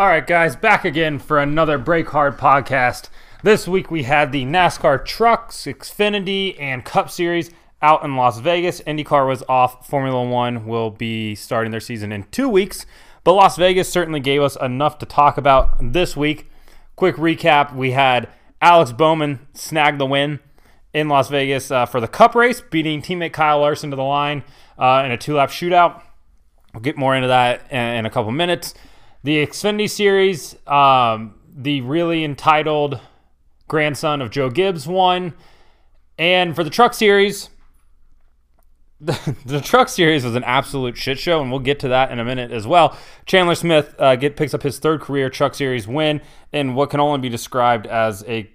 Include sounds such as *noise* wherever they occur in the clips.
All right, guys, back again for another Break Hard podcast. This week we had the NASCAR Trucks, Xfinity, and Cup Series out in Las Vegas. IndyCar was off. Formula One will be starting their season in two weeks, but Las Vegas certainly gave us enough to talk about this week. Quick recap we had Alex Bowman snag the win in Las Vegas uh, for the Cup race, beating teammate Kyle Larson to the line uh, in a two lap shootout. We'll get more into that in, in a couple minutes. The Xfinity Series, um, the really entitled grandson of Joe Gibbs won. And for the Truck Series, *laughs* the, the Truck Series was an absolute shit show, and we'll get to that in a minute as well. Chandler Smith uh, get picks up his third career Truck Series win in what can only be described as a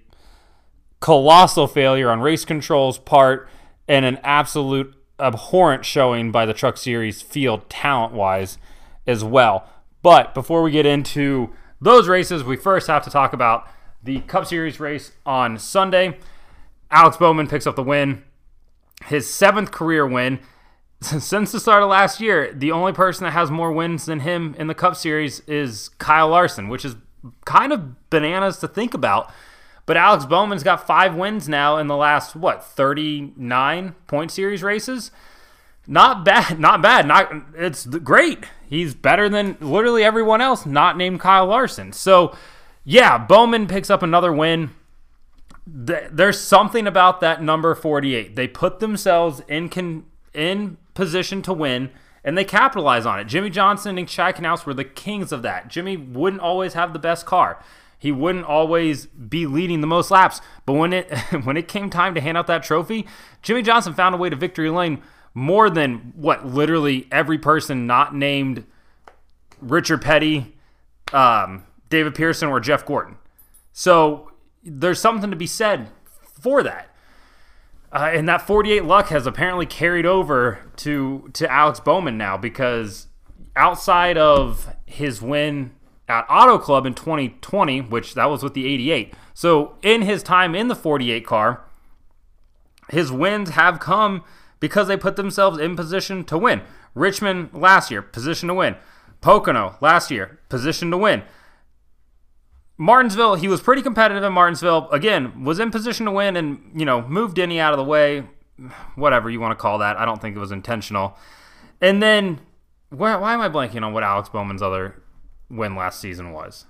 colossal failure on race control's part and an absolute abhorrent showing by the Truck Series field talent wise as well. But before we get into those races, we first have to talk about the Cup Series race on Sunday. Alex Bowman picks up the win, his seventh career win. *laughs* Since the start of last year, the only person that has more wins than him in the Cup Series is Kyle Larson, which is kind of bananas to think about. But Alex Bowman's got five wins now in the last, what, 39 point series races? Not bad, not bad. Not it's great. He's better than literally everyone else not named Kyle Larson. So, yeah, Bowman picks up another win. There's something about that number 48. They put themselves in con, in position to win and they capitalize on it. Jimmie Johnson and Chad Knaus were the kings of that. Jimmy wouldn't always have the best car. He wouldn't always be leading the most laps, but when it *laughs* when it came time to hand out that trophy, Jimmie Johnson found a way to victory lane more than what literally every person not named Richard Petty, um, David Pearson, or Jeff Gordon. So there's something to be said for that. Uh, and that 48 luck has apparently carried over to to Alex Bowman now because outside of his win at Auto Club in 2020, which that was with the 88. So in his time in the 48 car, his wins have come because they put themselves in position to win. Richmond last year, position to win. Pocono last year, position to win. Martinsville, he was pretty competitive in Martinsville. Again, was in position to win and, you know, moved Denny out of the way. Whatever you want to call that. I don't think it was intentional. And then, why, why am I blanking on what Alex Bowman's other win last season was?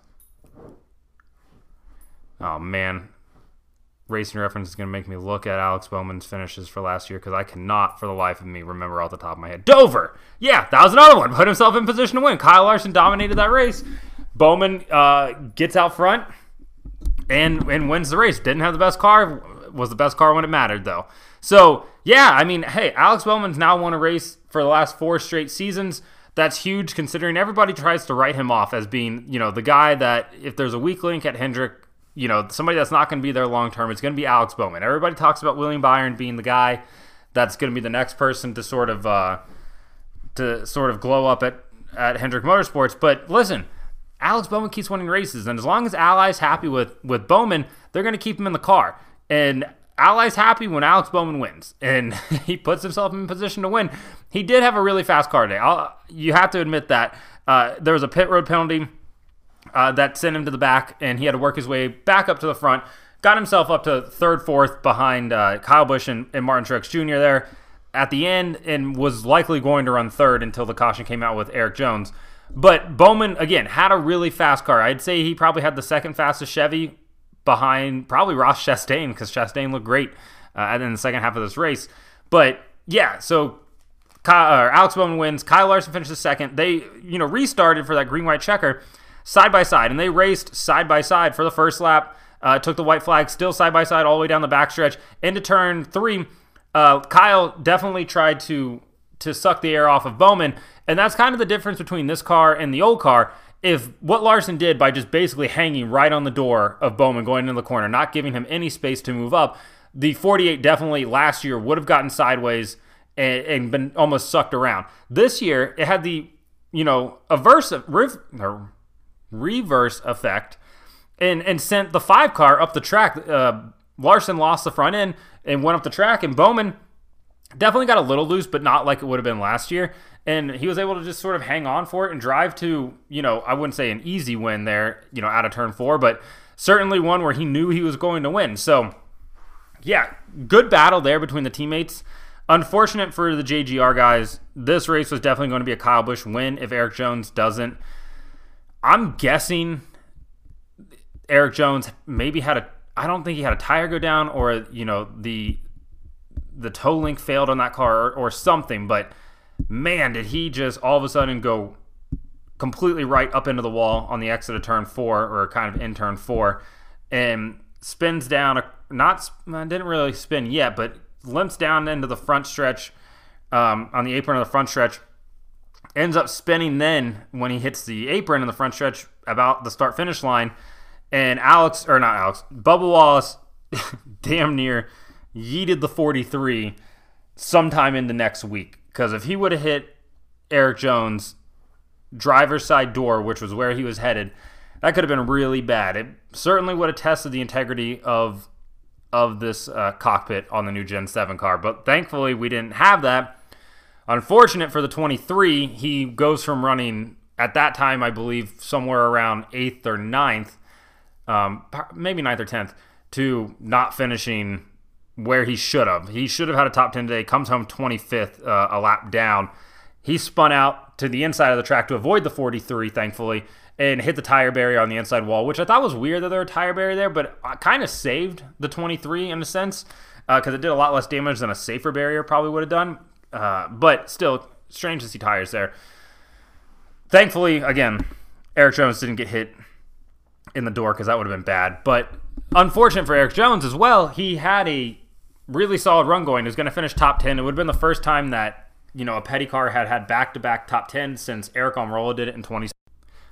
Oh, man. Racing Reference is going to make me look at Alex Bowman's finishes for last year because I cannot, for the life of me, remember off the top of my head. Dover! Yeah, that was another one. Put himself in position to win. Kyle Larson dominated that race. Bowman uh, gets out front and and wins the race. Didn't have the best car. Was the best car when it mattered, though. So, yeah, I mean, hey, Alex Bowman's now won a race for the last four straight seasons. That's huge considering everybody tries to write him off as being, you know, the guy that if there's a weak link at Hendrick, you know, somebody that's not going to be there long term, it's going to be Alex Bowman. Everybody talks about William Byron being the guy that's going to be the next person to sort of uh, to sort of glow up at at Hendrick Motorsports. But listen, Alex Bowman keeps winning races, and as long as Ally's happy with with Bowman, they're going to keep him in the car. And Ally's happy when Alex Bowman wins, and *laughs* he puts himself in position to win. He did have a really fast car today. I'll, you have to admit that uh, there was a pit road penalty uh, that sent him to the back, and he had to work his way back up to the front. Got himself up to third, fourth behind uh, Kyle Busch and, and Martin Truex Jr. there at the end, and was likely going to run third until the caution came out with Erik Jones. But Bowman, again, had a really fast car. I'd say he probably had the second fastest Chevy behind probably Ross Chastain because Chastain looked great uh, in the second half of this race. But yeah, so Kyle, Alex Bowman wins. Kyle Larson finishes second. They, you know, restarted for that green white checker side by side, and they raced side by side for the first lap. Uh, took the white flag, still side by side all the way down the backstretch into turn three. Uh, Kyle definitely tried to to suck the air off of Bowman, and that's kind of the difference between this car and the old car. If what Larson did by just basically hanging right on the door of Bowman going into the corner, not giving him any space to move up, the 48 definitely last year would have gotten sideways and, and been almost sucked around. This year, it had the you know averse or reverse effect and and sent the five car up the track. Uh, Larson lost the front end and went up the track, and Bowman definitely got a little loose, but not like it would have been last year. and he was able to just sort of hang on for it and drive to, you know, I wouldn't say an easy win there, you know, out of turn four, but certainly one where he knew he was going to win. So, yeah, good battle there between the teammates. Unfortunate for the JGR guys, this race was definitely going to be a Kyle Busch win if Erik Jones doesn't. I'm guessing Erik Jones maybe had a I don't think he had a tire go down or you know the the toe link failed on that car or, or something, but man, did he just all of a sudden go completely right up into the wall on the exit of turn four or kind of in turn four and spins down, A, not, didn't really spin yet, but limps down into the front stretch um, on the apron of the front stretch. Ends up spinning then when he hits the apron in the front stretch about the start finish line. And Alex, or not Alex, Bubba Wallace *laughs* damn near yeeted the 43 sometime in the next week. Because if he would have hit Erik Jones driver's side door, which was where he was headed, that could have been really bad. It certainly would have tested the integrity of of this uh, cockpit on the new Gen 7 car. But thankfully, we didn't have that. Unfortunate for the 23, he goes from running at that time, I believe, somewhere around eighth or ninth, um, maybe ninth or tenth, to not finishing where he should have. He should have had a top 10 today, comes home 25th, uh, a lap down. He spun out to the inside of the track to avoid the 43, thankfully, and hit the tire barrier on the inside wall, which I thought was weird that there was a tire barrier there, but kind of saved the 23 in a sense because uh, it did a lot less damage than a safer barrier probably would have done. Uh, but still, strange to see tires there. Thankfully, again, Erik Jones didn't get hit in the door because that would have been bad. But unfortunate for Erik Jones as well, he had a really solid run going. He was going to finish top 10. It would have been the first time that, you know, a petty car had had back to back top 10 since Aric Almirola did it in 20.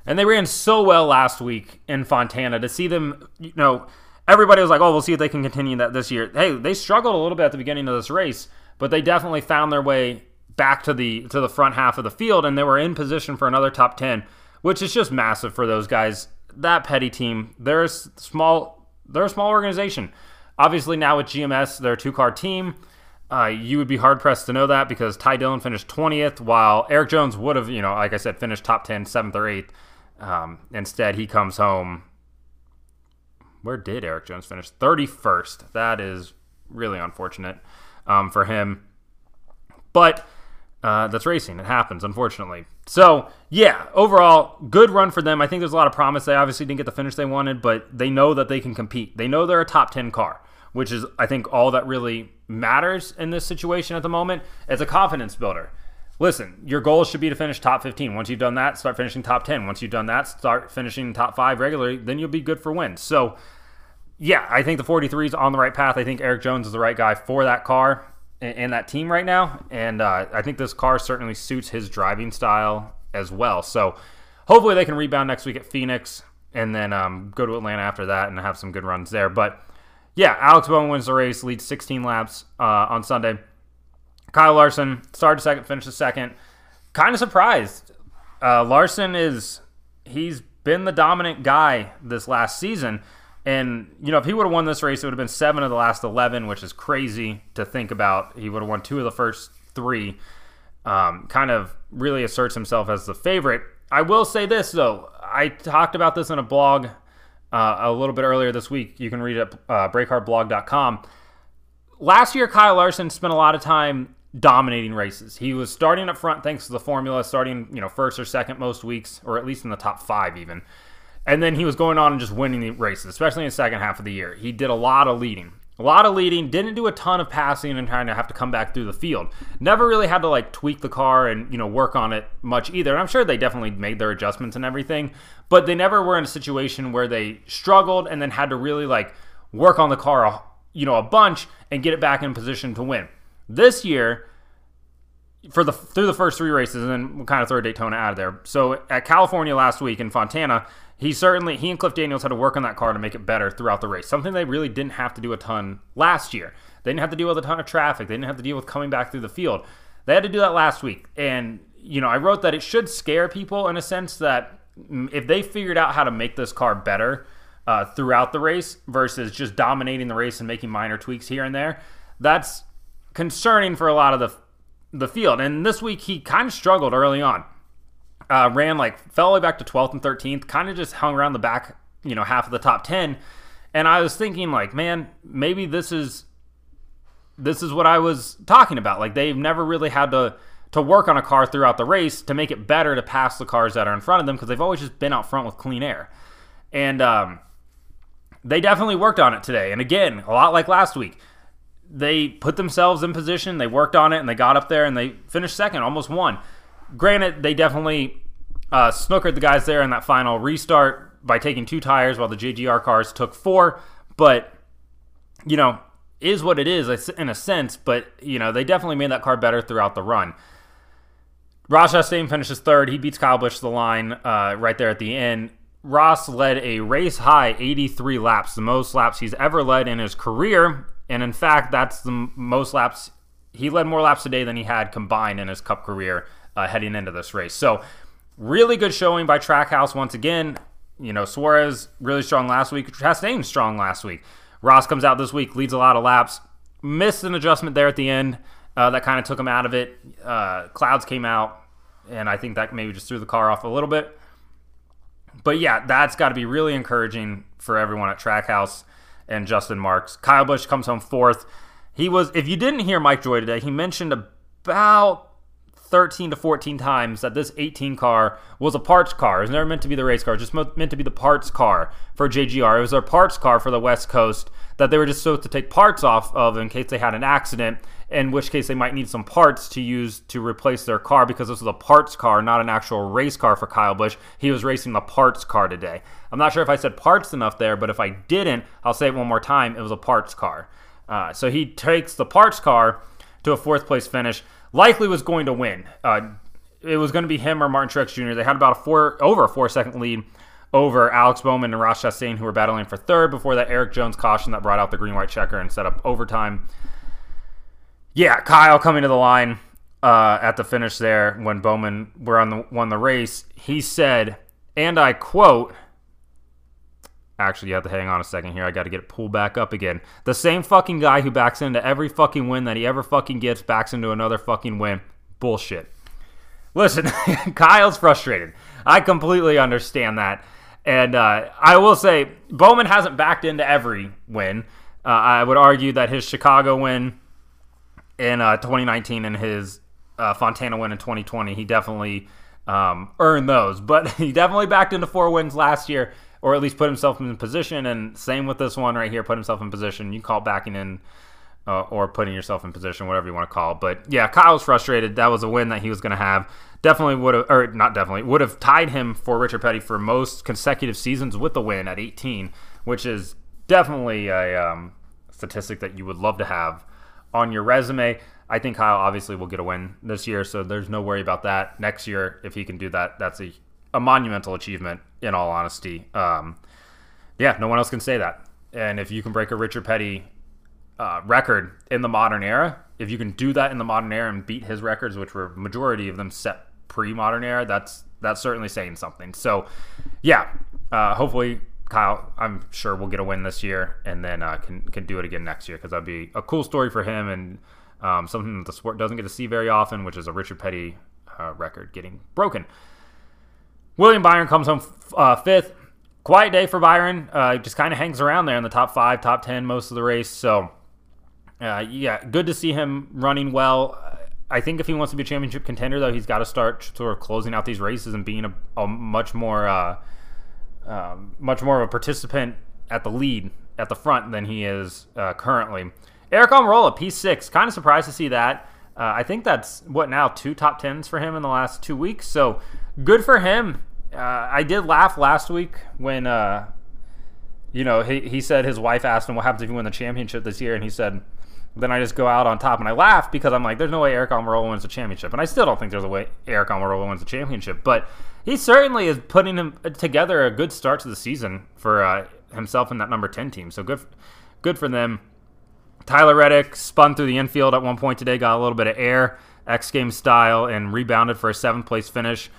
And they ran so well last week in Fontana to see them, you know, everybody was like, oh, we'll see if they can continue that this year. Hey, they struggled a little bit at the beginning of this race, but they definitely found their way back to the to the front half of the field and they were in position for another top 10, which is just massive for those guys. That petty team, they're a small they're a small organization. Obviously, now with GMS, they're a two car team. Uh, you would be hard pressed to know that because Ty Dillon finished 20th, while Erik Jones would have, you know, like I said, finished top 10, 7th or 8th. Um, instead, he comes home. Where did Erik Jones finish? 31st. That is really unfortunate um, for him. But uh, that's racing. It happens, unfortunately. So, yeah, overall, good run for them. I think there's a lot of promise. They obviously didn't get the finish they wanted, but they know that they can compete. They know they're a top 10 car, which is, I think, all that really matters in this situation at the moment. It's a confidence builder. Listen, your goal should be to finish top 15. Once you've done that, start finishing top 10. Once you've done that, start finishing top five regularly. Then you'll be good for wins. So, yeah, I think the 43 is on the right path. I think Erik Jones is the right guy for that car and that team right now, and uh, I think this car certainly suits his driving style as well. So hopefully they can rebound next week at Phoenix and then um, go to Atlanta after that and have some good runs there. But yeah, Alex Bowman wins the race, leads 16 laps uh, on Sunday. Kyle Larson started second, finished second. Kind of surprised. Uh, Larson is he's been the dominant guy this last season. And, you know, if he would have won this race, it would have been seven of the last 11, which is crazy to think about. He would have won two of the first three. Um, kind of really asserts himself as the favorite. I will say this, though. I talked about this in a blog uh, a little bit earlier this week. You can read it at uh, breakhardblog.com. Last year, Kyle Larson spent a lot of time dominating races. He was starting up front thanks to the formula, starting, you know, first or second most weeks, or at least in the top five even. And then he was going on and just winning the races, especially in the second half of the year. He did a lot of leading. A lot of leading, didn't do a ton of passing and trying to have to come back through the field. Never really had to like tweak the car and, you know, work on it much either. And I'm sure they definitely made their adjustments and everything, but they never were in a situation where they struggled and then had to really like work on the car, you know, a bunch and get it back in position to win. This year, for the through the first three races, and then we'll kind of throw Daytona out of there. So at California last week in Fontana, he certainly he and Cliff Daniels had to work on that car to make it better throughout the race. Something they really didn't have to do a ton last year. They didn't have to deal with a ton of traffic. They didn't have to deal with coming back through the field. They had to do that last week. And you know, I wrote that it should scare people in a sense that if they figured out how to make this car better uh, throughout the race versus just dominating the race and making minor tweaks here and there, that's concerning for a lot of the the field. And this week he kind of struggled early on. Uh, ran like fell way back to 12th and 13th, kind of just hung around the back, you know, half of the top 10. And I was thinking, like, man, maybe this is this is what I was talking about. Like they've never really had to to work on a car throughout the race to make it better to pass the cars that are in front of them because they've always just been out front with clean air. And um, they definitely worked on it today. And again, a lot like last week, they put themselves in position, they worked on it, and they got up there and they finished second, almost won. Granted, they definitely uh, snookered the guys there in that final restart by taking two tires while the JGR cars took four. But, you know, is what it is in a sense, but, you know, they definitely made that car better throughout the run. Ross Chastain finishes third. He beats Kyle Busch to the line uh, right there at the end. Ross led a race high 83 laps, the most laps he's ever led in his career. And in fact, that's the most laps. He led more laps today than he had combined in his cup career uh, heading into this race. So, really good showing by Trackhouse once again. You know, Suarez really strong last week. Chastain strong last week. Ross comes out this week, leads a lot of laps. Missed an adjustment there at the end uh, that kind of took him out of it. Uh, clouds came out, and I think that maybe just threw the car off a little bit but yeah, that's got to be really encouraging for everyone at Trackhouse and Justin Marks. Kyle Busch comes home fourth. He was, if you didn't hear Mike Joy today, he mentioned about 13 to 14 times that this 18 car was a parts car. It was never meant to be the race car, it just meant to be the parts car for JGR. It was their parts car for the West Coast that they were just supposed to take parts off of in case they had an accident, in which case they might need some parts to use to replace their car because this was a parts car, not an actual race car for Kyle Busch. He was racing the parts car today. I'm not sure if I said parts enough there, but if I didn't, I'll say it one more time. It was a parts car. Uh, so he takes the parts car to a fourth place finish likely was going to win. Uh, it was going to be him or Martin Truex Jr. They had about a four over a four second lead over Alex Bowman and Ross Chastain, who were battling for third before that Erik Jones caution that brought out the green white checker and set up overtime. Yeah, Kyle coming to the line uh, at the finish there when Bowman were on the won the race. He said, and I quote. Actually, you have to hang on a second here. I got to get it pulled back up again. The same fucking guy who backs into every fucking win that he ever fucking gets backs into another fucking win. Bullshit. Listen, *laughs* Kyle's frustrated. I completely understand that. And uh, I will say, Bowman hasn't backed into every win. Uh, I would argue that his Chicago win in uh, 2019 and his uh, Fontana win in 2020, he definitely um, earned those. But *laughs* he definitely backed into four wins last year or at least put himself in position. And same with this one right here, put himself in position. You call backing in uh, or putting yourself in position, whatever you want to call. But yeah, Kyle was frustrated. That was a win that he was going to have. Definitely would have, or not definitely, would have tied him for Richard Petty for most consecutive seasons with the win at 18, which is definitely a um, statistic that you would love to have on your resume. I think Kyle obviously will get a win this year, so there's no worry about that. Next year, if he can do that, that's a a monumental achievement, in all honesty. Um, yeah, no one else can say that. And if you can break a Richard Petty uh, record in the modern era, if you can do that in the modern era and beat his records, which were majority of them set pre-modern era, that's that's certainly saying something. So, yeah, uh, hopefully Kyle, I'm sure we'll get a win this year, and then uh, can can do it again next year because that'd be a cool story for him and um, something that the sport doesn't get to see very often, which is a Richard Petty uh, record getting broken. William Byron comes home uh, fifth. Quiet day for Byron. Uh, just kind of hangs around there in the top five, top ten most of the race. So, uh, yeah, good to see him running well. I think if he wants to be a championship contender, though, he's got to start sort of closing out these races and being a, a much more, uh, um, much more of a participant at the lead at the front than he is uh, currently. Aric Almirola, P6. Kind of surprised to see that. Uh, I think that's what now two top tens for him in the last two weeks. So good for him. Uh, I did laugh last week when uh, you know he, he said his wife asked him what happens if you win the championship this year, and he said, "Then I just go out on top." And I laughed because I'm like, "There's no way Aric Almirola wins the championship," and I still don't think there's a way Aric Almirola wins the championship, but he certainly is putting him together a good start to the season for uh, himself in that number ten team. So good, good for them. Tyler Reddick spun through the infield at one point today, got a little bit of air, X Games style, and rebounded for a seventh place finish.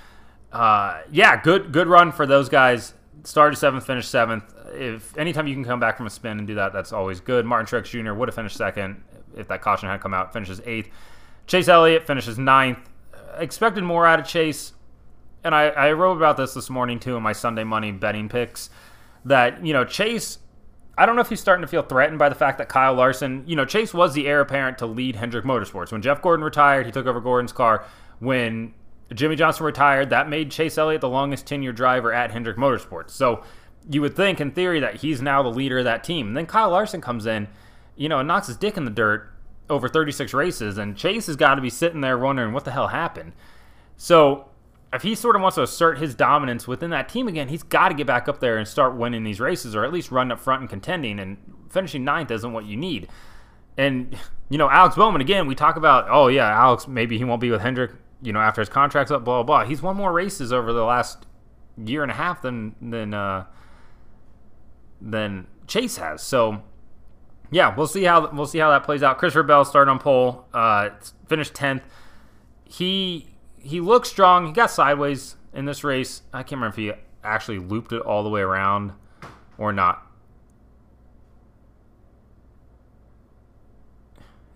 Uh, yeah, good good run for those guys. Started seventh, finished seventh. If anytime you can come back from a spin and do that, that's always good. Martin Truex Jr. would have finished second if that caution had come out. Finishes eighth. Chase Elliott finishes ninth. Expected more out of Chase, and I, I wrote about this this morning too in my Sunday Money betting picks. That you know Chase, I don't know if he's starting to feel threatened by the fact that Kyle Larson, you know, Chase was the heir apparent to lead Hendrick Motorsports. When Jeff Gordon retired, he took over Gordon's car. When Jimmie Johnson retired, that made Chase Elliott the longest tenure driver at Hendrick Motorsports. So you would think, in theory, that he's now the leader of that team. And then Kyle Larson comes in, you know, and knocks his dick in the dirt over 36 races, and Chase has got to be sitting there wondering what the hell happened. So if he sort of wants to assert his dominance within that team again, he's got to get back up there and start winning these races, or at least run up front and contending. And finishing ninth isn't what you need. And you know, Alex Bowman again. We talk about, oh yeah, Alex maybe he won't be with Hendrick. You know, after his contract's up, blah blah blah. He's won more races over the last year and a half than than uh, than Chase has. So yeah, we'll see how we'll see how that plays out. Christopher Bell started on pole, uh, finished tenth. He he looked strong. He got sideways in this race. I can't remember if he actually looped it all the way around or not.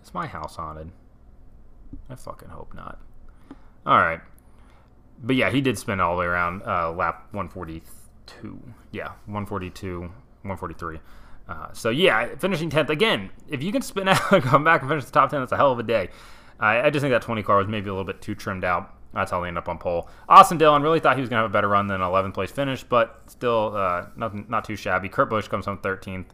Is my house haunted? I fucking hope not. All right, but yeah, he did spin all the way around uh, lap 142. Yeah, 142, 143. Uh, so yeah, finishing tenth again. If you can spin out and *laughs* come back and finish the top ten, that's a hell of a day. I, I just think that 20 car was maybe a little bit too trimmed out. That's how they end up on pole. Austin Dillon really thought he was going to have a better run than 11th place finish, but still uh, nothing, not too shabby. Kurt Busch comes home 13th.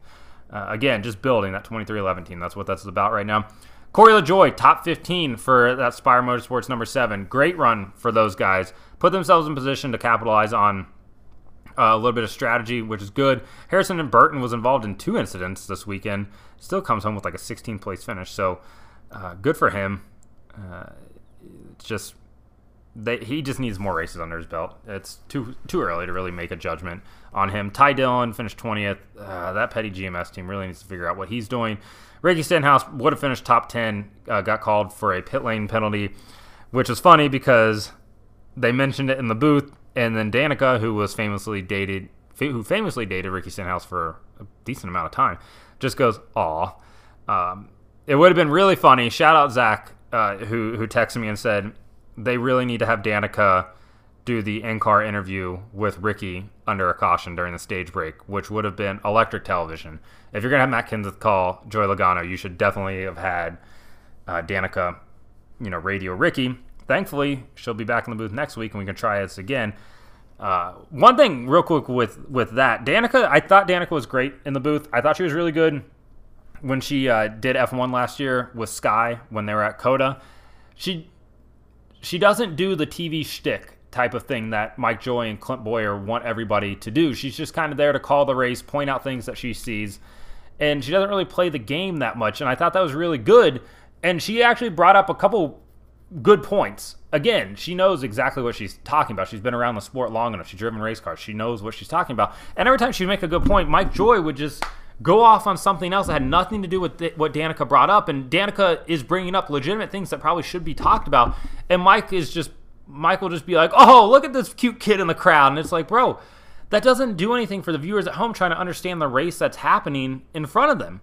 Uh, again, just building that 23-11 team. That's what that's about right now. Corey LaJoie, top 15 for that Spire Motorsports number seven. Great run for those guys. Put themselves in position to capitalize on uh, a little bit of strategy, which is good. Harrison and Burton was involved in two incidents this weekend. Still comes home with like a 16th place finish, so uh, good for him. Uh, just they, he just needs more races under his belt. It's too too early to really make a judgment on him. Ty Dillon finished 20th. Uh, that petty GMS team really needs to figure out what he's doing. Ricky Stenhouse would have finished top 10, uh, got called for a pit lane penalty, which was funny because they mentioned it in the booth, and then Danica, who was famously dated, who famously dated Ricky Stenhouse for a decent amount of time, just goes, "Aw." Um, it would have been really funny. Shout out Zach, uh, who who texted me and said they really need to have Danica do the in-car interview with Ricky under a caution during the stage break, which would have been electric television. If you're gonna have Matt Kenseth call Joey Logano, you should definitely have had uh, Danica, you know, radio Ricky. Thankfully, she'll be back in the booth next week, and we can try this again. Uh, one thing, real quick, with with that, Danica, I thought Danica was great in the booth. I thought she was really good when she uh, did F1 last year with Sky when they were at COTA. She she doesn't do the TV shtick type of thing that Mike Joy and Clint Bowyer want everybody to do. She's just kind of there to call the race, point out things that she sees, and she doesn't really play the game that much. And I thought that was really good. And she actually brought up a couple good points. Again, she knows exactly what she's talking about. She's been around the sport long enough. She's driven race cars. She knows what she's talking about. And every time she would make a good point, Mike Joy would just go off on something else that had nothing to do with th- what Danica brought up. And Danica is bringing up legitimate things that probably should be talked about. And Mike is just, Mike will just be like, oh, look at this cute kid in the crowd. And it's like, bro, that doesn't do anything for the viewers at home trying to understand the race that's happening in front of them.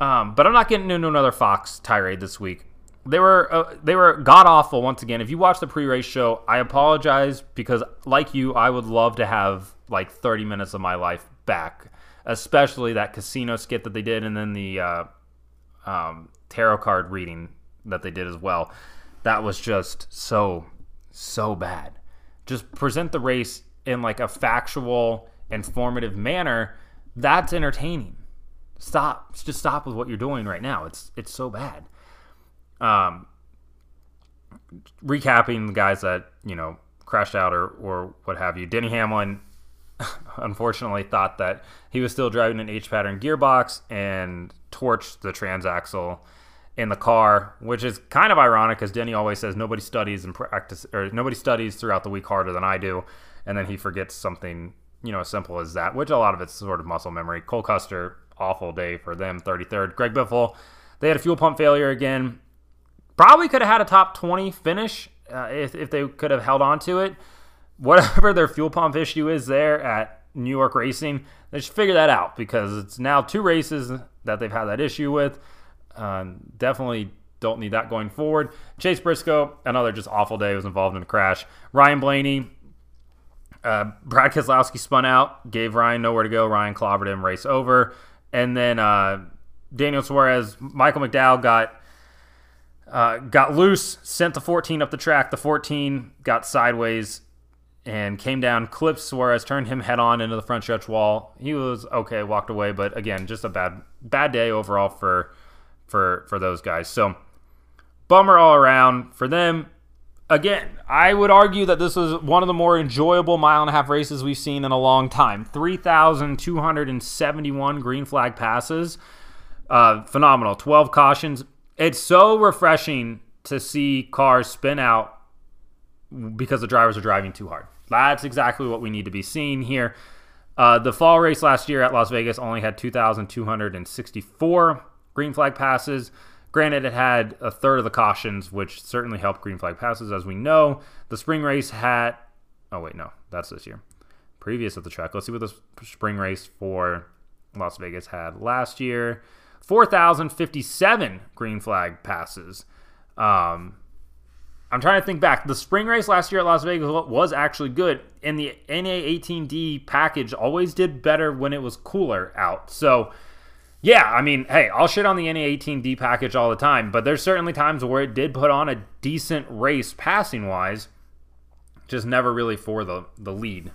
Um, but I'm not getting into another Fox tirade this week. They were uh, they were god awful once again. If you watch the pre-race show, I apologize because like you, I would love to have like 30 minutes of my life back especially that casino skit that they did, and then the uh, um, tarot card reading that they did as well. That was just so so bad. Just present the race in like a factual, informative manner. That's entertaining. Stop. Just stop with what you're doing right now. It's it's so bad. Um, recapping the guys that you know crashed out or or what have you. Denny Hamlin *laughs* unfortunately thought that he was still driving an H pattern gearbox and torched the transaxle in the car, which is kind of ironic because Denny always says nobody studies and practice or nobody studies throughout the week harder than I do, and then he forgets something you know as simple as that, which a lot of it's sort of muscle memory. Cole Custer, awful day for them, 33rd. Greg Biffle, they had a fuel pump failure again. Probably could have had a top 20 finish uh, if, if they could have held on to it whatever their fuel pump issue is there at New York Racing, they should figure that out because it's now two races that they've had that issue with. Um, definitely don't need that going forward. Chase Briscoe, another just awful day, was involved in a crash. Ryan Blaney, uh, Brad Keselowski spun out, gave Ryan nowhere to go. Ryan clobbered him, race over. And then uh, Daniel Suarez, Michael McDowell got uh, got loose, sent the 14 up the track. The 14 got sideways and came down, clipped Suarez, turned him head on into the front stretch wall. He was okay, walked away, but again, just a bad bad day overall for for for those guys. So bummer all around for them. Again, I would argue that this was one of the more enjoyable mile and a half races we've seen in a long time. 3,271 green flag passes. Uh, phenomenal. 12 cautions. It's so refreshing to see cars spin out because the drivers are driving too hard. That's exactly what we need to be seeing here. Uh, the fall race last year at Las Vegas only had 2,264 green flag passes. Granted, it had a third of the cautions, which certainly helped green flag passes, as we know. The spring race had. Oh, wait, no, that's this year. Previous at the track. Let's see what the spring race for Las Vegas had last year 4,057 green flag passes. Um, I'm trying to think back. The spring race last year at Las Vegas was actually good, and the NA18D package always did better when it was cooler out. So, yeah, I mean, hey, I'll shit on the NA18D package all the time, but there's certainly times where it did put on a decent race passing wise, just never really for the the lead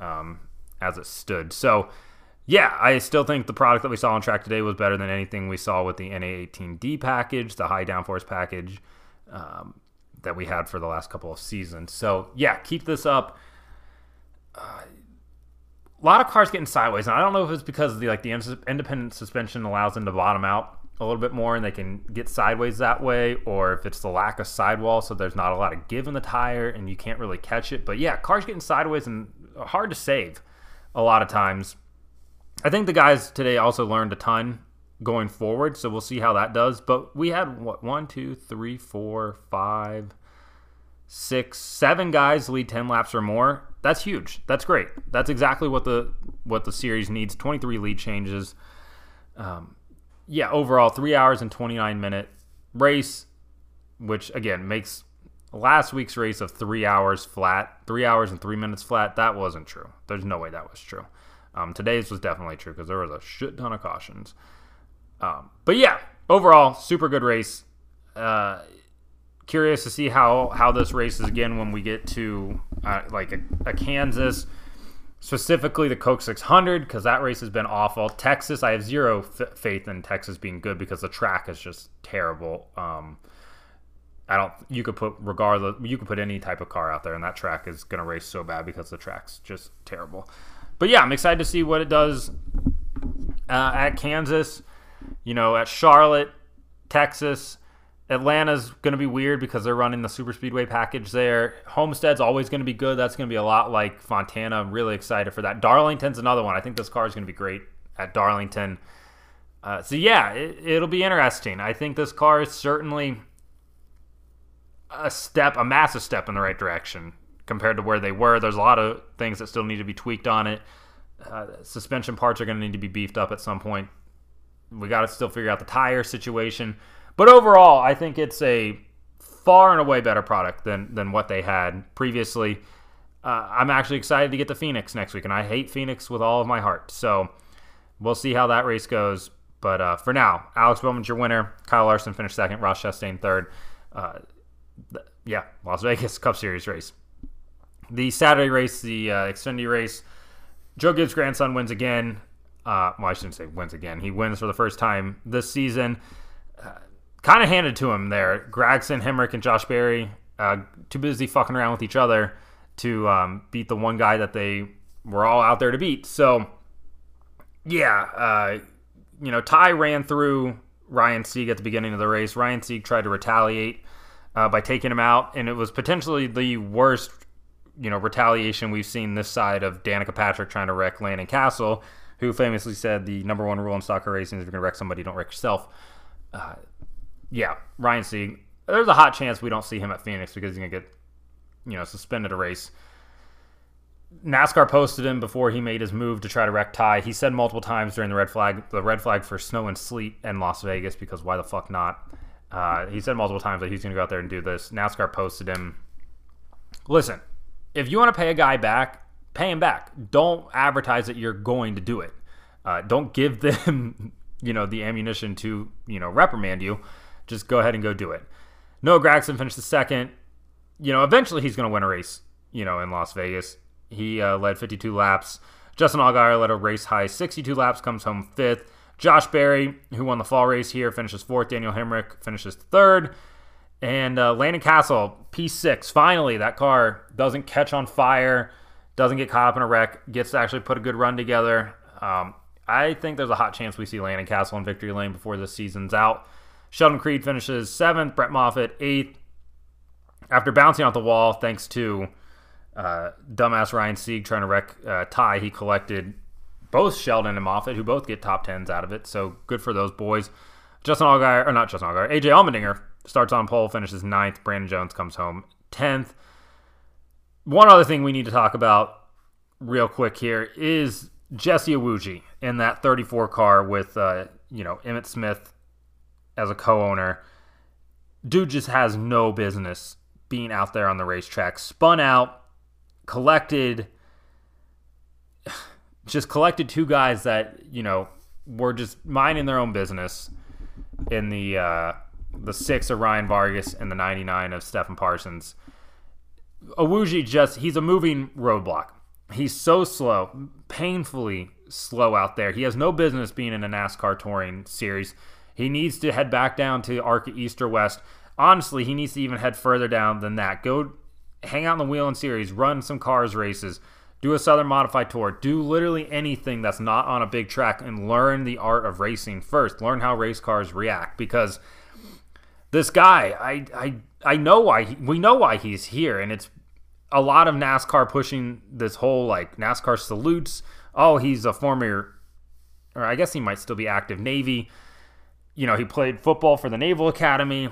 um, as it stood. So, yeah, I still think the product that we saw on track today was better than anything we saw with the NA18D package, the high downforce package um, that we had for the last couple of seasons. So, yeah, keep this up. Uh, a lot of cars getting sideways, and I don't know if it's because the like the independent suspension allows them to bottom out a little bit more, and they can get sideways that way, or if it's the lack of sidewall, so there's not a lot of give in the tire, and you can't really catch it. But yeah, cars getting sideways and hard to save a lot of times. I think the guys today also learned a ton going forward, so we'll see how that does. But we had what one, two, three, four, five, six, seven guys lead ten laps or more that's huge. That's great. That's exactly what the what the series needs. 23 lead changes. Um, yeah, overall three hours and 29 minute race, which again makes last week's race of three hours flat, three hours and three minutes flat. That wasn't true. There's no way that was true. Um, today's was definitely true because there was a shit ton of cautions. Um, but yeah, overall, super good race. Uh, curious to see how how this races again when we get to uh, like a, a, Kansas, specifically the Coke 600 because that race has been awful. Texas, I have zero f- faith in Texas being good because the track is just terrible. Um, I don't. You could put regardless. You could put any type of car out there, and that track is going to race so bad because the track's just terrible. But yeah, I'm excited to see what it does uh, at Kansas. You know, at Charlotte, Texas. Atlanta's going to be weird because they're running the super speedway package there. Homestead's always going to be good. That's going to be a lot like Fontana. I'm really excited for that. Darlington's another one. I think this car is going to be great at Darlington. Uh, so yeah, it, will be interesting. I think this car is certainly a step, a massive step in the right direction compared to where they were. There's a lot of things that still need to be tweaked on it. Uh, suspension parts are going to need to be beefed up at some point. We got to still figure out the tire situation. But overall, I think it's a far and away better product than than what they had previously. Uh, I'm actually excited to get to Phoenix next week, and I hate Phoenix with all of my heart. So we'll see how that race goes. But uh, for now, Alex Bowman's your winner. Kyle Larson finished second. Ross Chastain third. Uh, th- yeah, Las Vegas Cup Series race. The Saturday race, the uh, Xfinity race. Joe Gibbs' grandson wins again. Uh, well, I shouldn't say wins again. He wins for the first time this season. Uh, kind of handed to him there. Gragson, Hemric, and Josh Berry uh, too busy fucking around with each other to um, beat the one guy that they were all out there to beat. So, yeah, uh, you know, Ty ran through Ryan Sieg at the beginning of the race. Ryan Sieg tried to retaliate uh, by taking him out, and it was potentially the worst, you know, retaliation we've seen this side of Danica Patrick trying to wreck Landon Cassill, who famously said the number one rule in stock car racing is if you're going to wreck somebody, don't wreck yourself. Uh, yeah, Ryan Sieg. There's a hot chance we don't see him at Phoenix because he's gonna get, you know, suspended a race. NASCAR posted him before he made his move to try to wreck Ty. He said multiple times during the red flag, the red flag for snow and sleet in Las Vegas because why the fuck not? Uh, he said multiple times that he's going to go out there and do this. NASCAR posted him. Listen, if you want to pay a guy back, pay him back. Don't advertise that you're going to do it. Uh, don't give *laughs* them, you know, the ammunition to, you know, reprimand you. Just go ahead and go do it. Noah Gragson finished the second. You know, eventually he's going to win a race, you know, in Las Vegas. He uh, led 52 laps. Justin Allgaier led a race high 62 laps, comes home fifth. Josh Berry, who won the fall race here, finishes fourth. Daniel Hemric finishes third. And uh, Landon Cassill, P6. Finally, that car doesn't catch on fire, doesn't get caught up in a wreck, gets to actually put a good run together. Um, I think there's a hot chance we see Landon Cassill in victory lane before the season's out. Sheldon Creed finishes seventh, Brett Moffitt eighth. After bouncing off the wall, thanks to uh, dumbass Ryan Sieg trying to wreck uh, Ty, he collected both Sheldon and Moffitt, who both get top tens out of it. So good for those boys. Justin Allgaier, or not Justin Allgaier, AJ Allmendinger starts on pole, finishes ninth. Brandon Jones comes home 10th. One other thing we need to talk about real quick here is Jesse Iwuji in that 34 car with, uh, you know, Emmitt Smith as a co-owner. Dude just has no business being out there on the racetrack. Spun out, collected, *sighs* just collected two guys that you know were just minding their own business in the uh, the six of Ryan Vargas and the 99 of Stefan Parsons. Iwuji just he's a moving roadblock. He's so slow, painfully slow out there. He has no business being in a NASCAR touring series. He needs to head back down to ARCA East or West. Honestly, he needs to even head further down than that. Go hang out in the Whelen Series, run some cars races, do a Southern Modified Tour, do literally anything that's not on a big track and learn the art of racing first. Learn how race cars react because this guy, I I I know why he, we know why he's here, and it's a lot of NASCAR pushing this whole like NASCAR salutes. Oh, he's a former, or I guess he might still be active Navy. You know, he played football for the Naval Academy.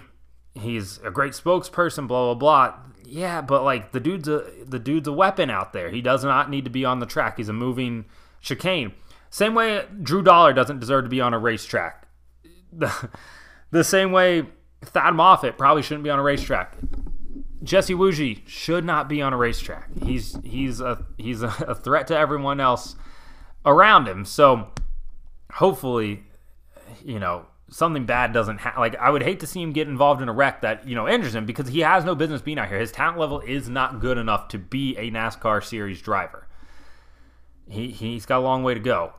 He's a great spokesperson. Blah blah blah. Yeah, but like the dude's a the dude's a weapon out there. He does not need to be on the track. He's a moving chicane. Same way Drew Dollar doesn't deserve to be on a racetrack. The, *laughs* the same way Thad Moffitt probably shouldn't be on a racetrack. Jesse Iwuji should not be on a racetrack. He's he's a he's a threat to everyone else around him. So hopefully, you know, something bad doesn't happen. Like I would hate to see him get involved in a wreck that you know injures him because he has no business being out here. His talent level is not good enough to be a NASCAR series driver. He he's got a long way to go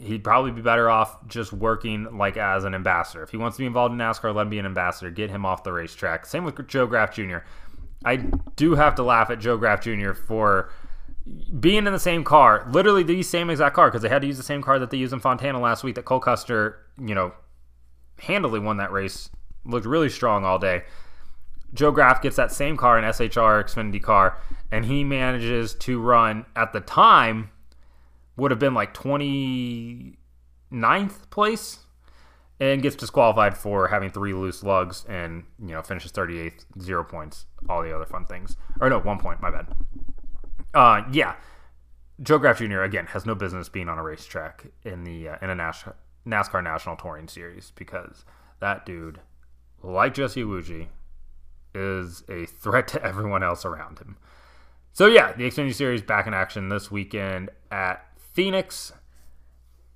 he'd probably be better off just working like as an ambassador. If he wants to be involved in NASCAR, let him be an ambassador. Get him off the racetrack. Same with Joe Graf Jr. I do have to laugh at Joe Graf Jr. for being in the same car, literally the same exact car, because they had to use the same car that they used in Fontana last week. That Cole Custer, you know, handily won that race. Looked really strong all day. Joe Graf gets that same car, an SHR Xfinity car, and he manages to run at the time would have been like 29th place and gets disqualified for having three loose lugs and you know finishes 38th zero points all the other fun things. Or no one point my bad. Uh yeah. Joe graf jr again has no business being on a racetrack in the uh, in a NASCAR, national touring series because that dude like jesse Iwuji, is a threat to *laughs* everyone else around him. So yeah the xfinity series back in action this weekend at Phoenix,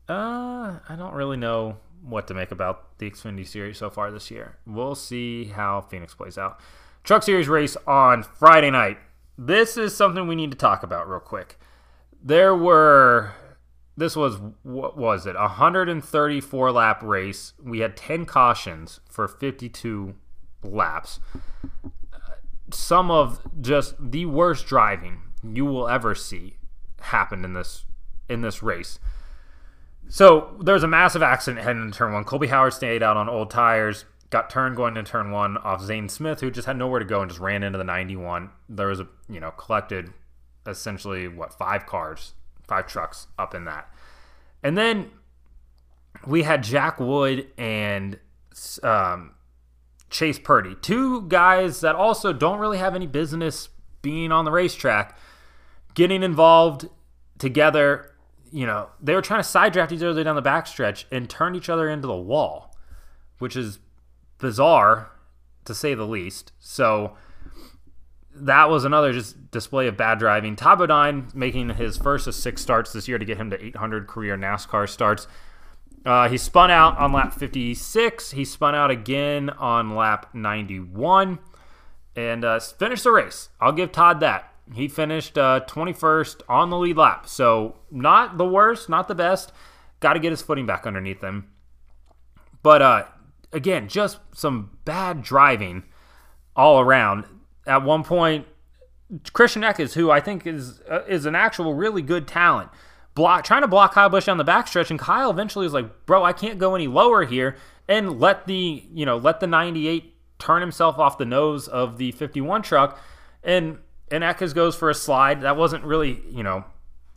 uh, I don't really know what to make about the Xfinity Series so far this year. We'll see how Phoenix plays out. Truck Series race on Friday night. This is something we need to talk about real quick. There were this was what was it? 134 lap race. We had 10 cautions for 52 laps. Some of just the worst driving you will ever see happened in this in this race. So there's a massive accident heading into turn one. Colby Howard stayed out on old tires, got turned going into turn one off Zane Smith, who just had nowhere to go and just ran into the 91. There was a you know collected essentially what five cars, five trucks up in that, and then we had Jack Wood and um, Chase Purdy, two guys that also don't really have any business being on the racetrack, getting involved together you know, they were trying to side draft each other down the backstretch and turn each other into the wall, which is bizarre to say the least. So that was another just display of bad driving. Todd Bodine making his first of six starts this year to get him to 800 career NASCAR starts. Uh, he spun out on lap 56. He spun out again on lap 91 and uh, finished the race. I'll give Todd that. He finished uh, 21st on the lead lap. So, not the worst, not the best. Got to get his footing back underneath him. But uh, again, just some bad driving all around. At one point, Christian Eckes, who I think is uh, is an actual really good talent, block trying to block Kyle Busch down the backstretch, and Kyle eventually was like, "Bro, I can't go any lower here," and let the you know let the 98 turn himself off the nose of the 51 truck, and and Eckes goes for a slide. That wasn't really, you know,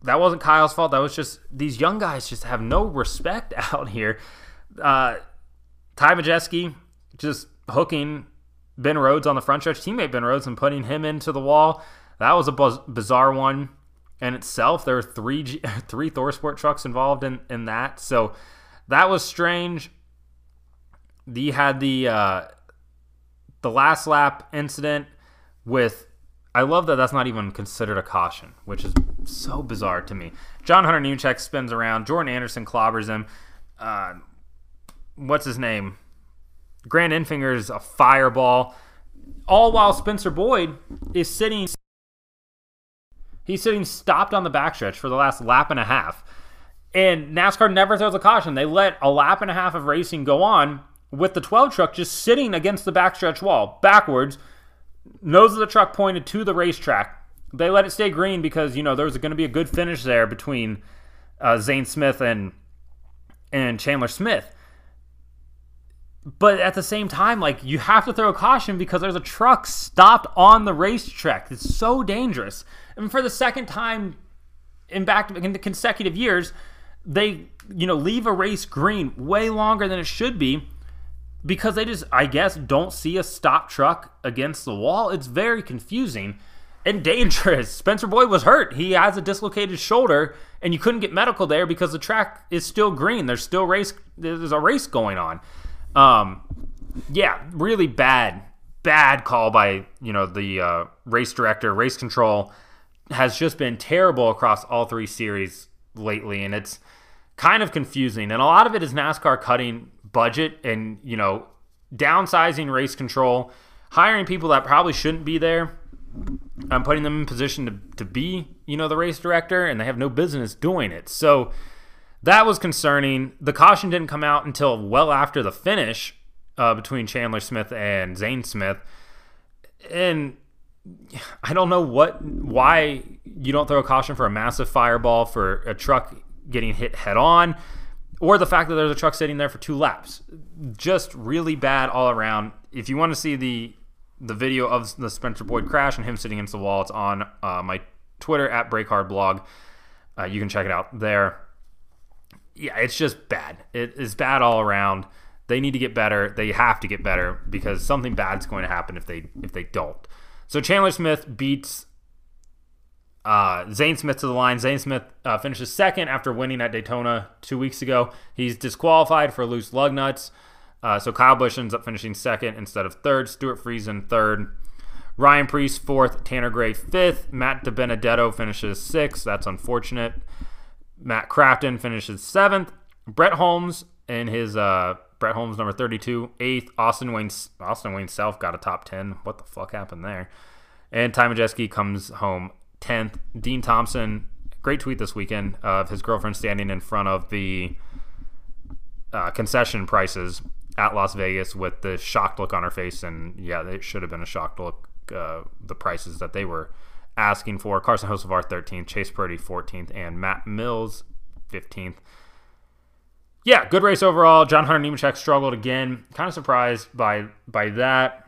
that wasn't Kyle's fault. That was just these young guys just have no respect *laughs* out here. Uh, Ty Majeski just hooking Ben Rhodes on the front stretch, teammate Ben Rhodes, and putting him into the wall. That was a buzz- bizarre one in itself. There were three G- *laughs* three ThorSport trucks involved in in that, so that was strange. The had the uh, the last lap incident with I love that that's not even considered a caution, which is so bizarre to me. John Hunter Nemechek spins around. Jordan Anderson clobbers him. Uh, what's his name? Grant Enfinger's a fireball. All while Spencer Boyd is sitting. He's sitting stopped on the backstretch for the last lap and a half. And NASCAR never throws a caution. They let a lap and a half of racing go on with the 12 truck just sitting against the backstretch wall, backwards, nose of the truck pointed to the racetrack. They let it stay green because you know there was going to be a good finish there between uh, Zane Smith and and Chandler Smith. But at the same time, like you have to throw caution because there's a truck stopped on the racetrack. It's so dangerous. And for the second time in back in the consecutive years, they you know leave a race green way longer than it should be because they just, I guess, don't see a stop truck against the wall. It's very confusing and dangerous. *laughs* Spencer Boyd was hurt. He has a dislocated shoulder, and you couldn't get medical there because the track is still green. There's still race. There's a race going on. Um, yeah, really bad, bad call by you know the uh, race director. Race control has just been terrible across all three series lately, and it's kind of confusing. And a lot of it is NASCAR cutting budget and, you know, downsizing race control, hiring people that probably shouldn't be there. I'm putting them in position to, to be, you know, the race director, and they have no business doing it. So that was concerning. The caution didn't come out until well after the finish uh, between Chandler Smith and Zane Smith. And I don't know what why you don't throw a caution for a massive fireball for a truck getting hit head on, or the fact that there's a truck sitting there for two laps. Just really bad all around. If you want to see the the video of the Spencer Boyd crash and him sitting against the wall, it's on uh, my Twitter at Breakhard blog. Uh, you can check it out there. Yeah, it's just bad. It is bad all around. They need to get better. They have to get better because something bad's going to happen if they if they don't. So Chandler Smith beats uh, Zane Smith to the line. Zane Smith uh, finishes second after winning at Daytona two weeks ago. He's disqualified for loose lug nuts. Uh, so Kyle Busch ends up finishing second instead of third. Stewart Friesen third. Ryan Preece fourth. Tanner Gray fifth. Matt DiBenedetto finishes sixth. That's unfortunate. Matt Crafton finishes seventh. Bret Holmes in his uh, Bret Holmes number 32, eighth. Austin Wayne Austin Wayne Self got a top 10. What the fuck happened there? And Ty Majeski comes home 10th. Dean Thompson, great tweet this weekend of his girlfriend standing in front of the uh, concession prices at Las Vegas with the shocked look on her face. And yeah, it should have been a shocked look, uh, the prices that they were asking for. Carson Hocevar 13th, Chase Purdy 14th, and Matt Mills 15th. Yeah, good race overall. John Hunter Nemechek struggled again. Kind of surprised by by that.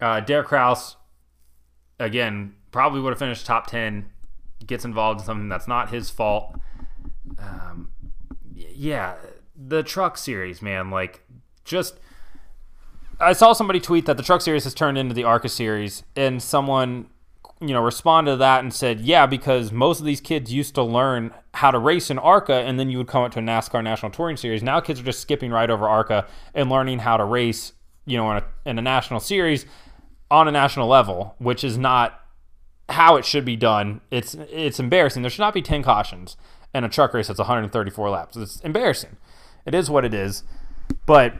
Uh, Derek Kraus, again, probably would have finished top 10, gets involved in something that's not his fault. Um, yeah, the truck series, man, like just. I saw somebody tweet that the truck series has turned into the ARCA series, and someone, you know, responded to that and said, "Yeah, because most of these kids used to learn how to race in ARCA, and then you would come up to a NASCAR National Touring Series. Now kids are just skipping right over ARCA and learning how to race you know, in a, in a national series on a national level, which is not how it should be done. It's it's embarrassing. There should not be 10 cautions in a truck race that's 134 laps. It's embarrassing. It is what it is. But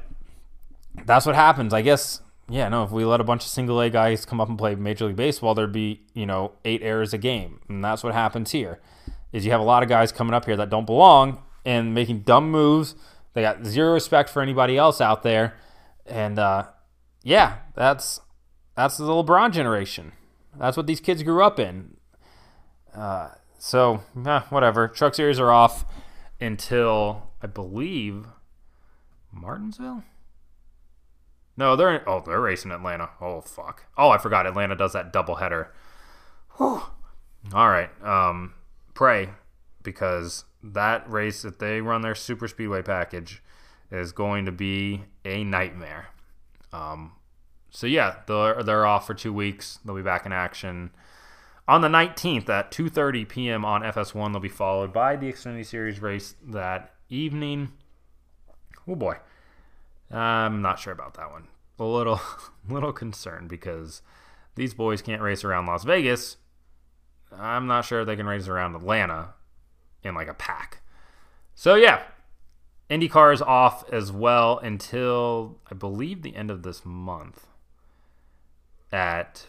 that's what happens. I guess yeah, no, if we let a bunch of single A guys come up and play Major League Baseball, there'd be, you know, eight errors a game. And that's what happens here. Is you have a lot of guys coming up here that don't belong and making dumb moves. They got zero respect for anybody else out there. And uh, yeah, that's that's the LeBron generation. That's what these kids grew up in. Uh, so, eh, whatever. Truck series are off until I believe Martinsville. No, they're in, oh they're racing Atlanta. Oh fuck. Oh, I forgot Atlanta does that double header. Whew. All right. Um, pray because that race if they run their super speedway package is going to be a nightmare. Um, so yeah, they're they're off for two weeks. They'll be back in action on the 19th at 2:30 p.m. on FS1. They'll be followed by the Xfinity Series race that evening. Oh boy, I'm not sure about that one. A little, *laughs* little concerned because these boys can't race around Las Vegas. I'm not sure they can race around Atlanta in like a pack. So yeah, IndyCar is off as well until I believe the end of this month. At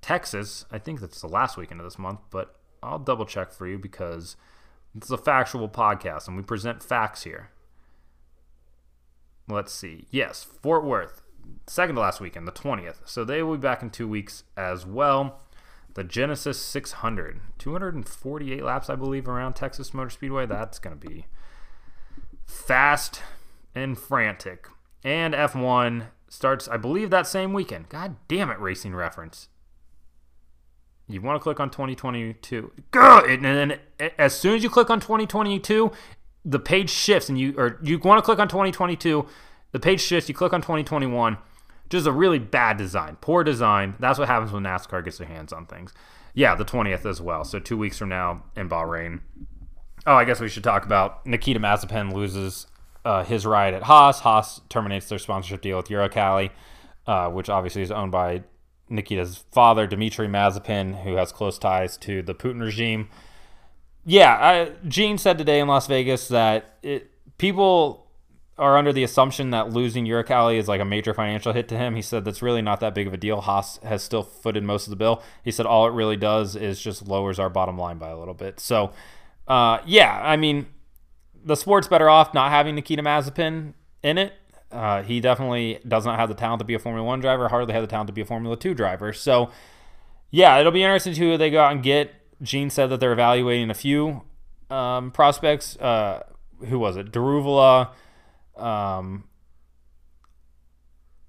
Texas, I think that's the last weekend of this month, but I'll double check for you because it's a factual podcast and we present facts here. Let's see. Yes, Fort Worth, second to last weekend, the 20th. So they will be back in two weeks as well. The Genesis 600, 248 laps, I believe, around Texas Motor Speedway. That's going to be fast and frantic. And F1 starts, I believe, that same weekend. God damn it, Racing Reference. You want to click on 2022. And then as soon as you click on 2022, the page shifts and you or you want to click on 2022, the page shifts, you click on 2021. Just a really bad design, poor design. That's what happens when NASCAR gets their hands on things. Yeah, the 20th as well. So two weeks from now in Bahrain. Oh, I guess we should talk about Nikita Mazepin loses uh, his ride at Haas. Haas terminates their sponsorship deal with Uralkali, uh, which obviously is owned by Nikita's father, Dmitry Mazepin, who has close ties to the Putin regime yeah, I, Gene said today in Las Vegas that it, people are under the assumption that losing Uralkali is like a major financial hit to him. He said that's really not that big of a deal. Haas has still footed most of the bill. He said all it really does is just lowers our bottom line by a little bit. So, uh, yeah, I mean, the sport's better off not having Nikita Mazepin in it. Uh, he definitely does not have the talent to be a Formula One driver, hardly have the talent to be a Formula Two driver. So, yeah, it'll be interesting to who they go out and get. Gene said that they're evaluating a few um, prospects. Uh, who was it? Daruvala, um,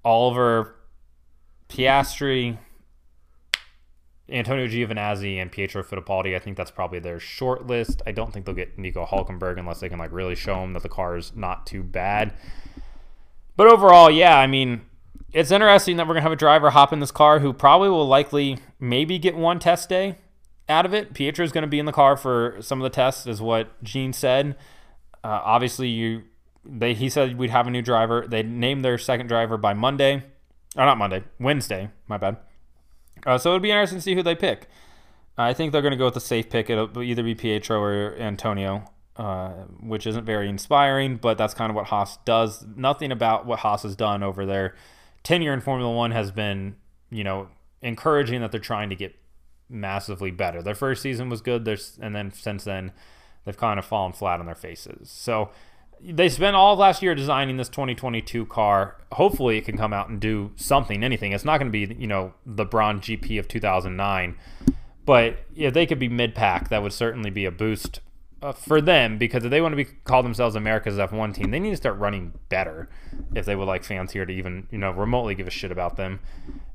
Oliver Piastri, Antonio Giovinazzi, and Pietro Fittipaldi. I think that's probably their short list. I don't think they'll get Nico Hulkenberg unless they can like really show him that the car is not too bad. But overall, yeah, I mean, it's interesting that we're gonna have a driver hop in this car who probably will likely maybe get one test day out of it. Pietro is to be in the car for some of the tests, is what Gene said. Uh, obviously, you they he said we'd have a new driver. They named their second driver by Monday, or not Monday, Wednesday. My bad. Uh, so it'll be interesting to see who they pick. I think they're going to go with the safe pick. It'll either be Pietro or Antonio, uh, which isn't very inspiring, but that's kind of what Haas does. Nothing about what Haas has done over their tenure in Formula One has been, you know, encouraging that they're trying to get massively better. Their first season was good, there's, and then since then, they've kind of fallen flat on their faces. So they spent all last year designing this 2022 car. Hopefully, it can come out and do something, anything. It's not going to be, you know, the Brawn GP of 2009, but if they could be mid pack, that would certainly be a boost uh, for them because if they want to be call themselves America's F1 team, they need to start running better if they would like fans here to even you know remotely give a shit about them.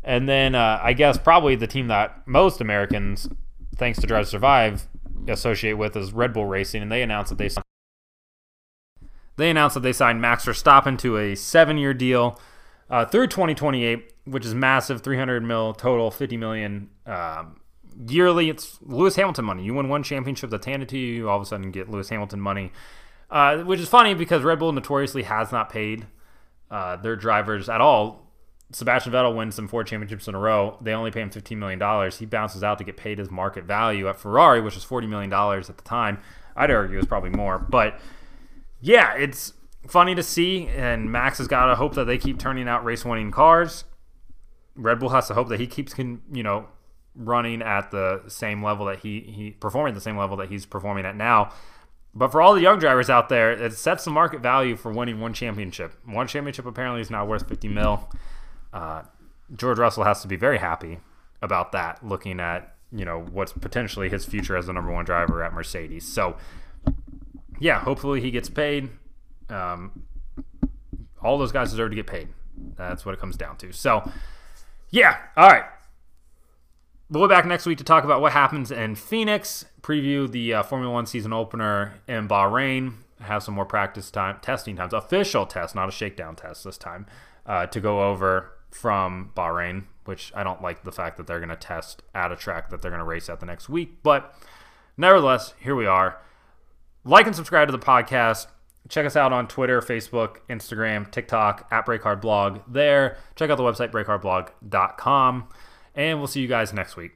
And then uh, I guess probably the team that most Americans, thanks to Drive to Survive, associate with is Red Bull Racing, and they announced that they they announced that they signed Max Verstappen to a seven-year deal uh, through 2028, which is massive, 300 mil total, 50 million um, yearly. It's Lewis Hamilton money. You win one championship that's handed to you, you all of a sudden get Lewis Hamilton money, uh, which is funny because Red Bull notoriously has not paid uh, their drivers at all Sebastian Vettel wins some four championships in a row. They only pay him $15 million. He bounces out to get paid his market value at Ferrari, which was $40 million at the time. I'd argue it was probably more. But yeah, it's funny to see. And Max has got to hope that they keep turning out race winning cars. Red Bull has to hope that he keeps, can you know, running at the same level that he, he performing at the same level that he's performing at now. But for all the young drivers out there, it sets the market value for winning one championship. One championship apparently is now worth 50 mil. Uh, George Russell has to be very happy about that, looking at you know what's potentially his future as the number one driver at Mercedes. So, yeah, hopefully he gets paid. Um, all those guys deserve to get paid. That's what it comes down to. So, yeah, all right. We'll be back next week to talk about what happens in Phoenix, preview the uh, Formula One season opener in Bahrain, have some more practice time, testing times, official test, not a shakedown test this time, uh, to go over from Bahrain, which I don't like the fact that they're going to test at a track that they're going to race at the next week. But nevertheless, here we are. Like and subscribe to the podcast. Check us out on Twitter, Facebook, Instagram, TikTok, at BreakHardBlog there. Check out the website, breakhardblog.com. And we'll see you guys next week.